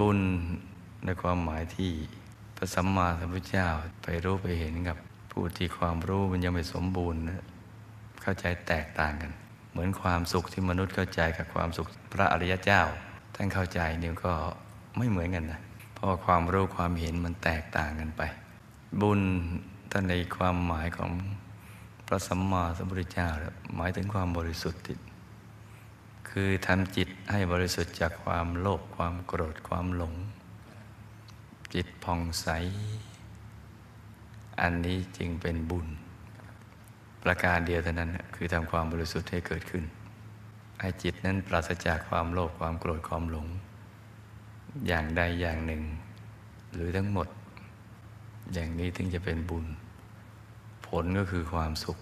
บุญในความหมายที่พระสัมมาสัมพุทธเจ้าไปรู้ไปเห็นกับผู้ที่ความรู้มันยังไม่สมบูรณ์นะเข้าใจแตกต่างกัน เหมือนความสุขที่มนุษย์เข้าใจกับความสุขพระอริยเจ้าท่านเข้าใจเนี่ยก็ไม่เหมือนกันนะเพราะความรู้ความเห็นมันแตกต่างกันไป บุญท่านในความหมายของพระสัมมาสัมพุทธเจ้าหมายถึงความบริสุทธิ์ คือทำจิตให้บริสุทธิ์จากความโลภความโกรธความหลง จิตผ่องใส อันนี้จึงเป็นบุญ ประการเดียวเท่านั้นคือทำความบริสุทธิ์ให้เกิดขึ้น ให้จิตนั้นปราศจากความโลภความโกรธความหลง อย่างใดอย่างหนึ่ง หรือทั้งหมด อย่างนี้ถึงจะเป็นบุญ ผลก็คือความสุข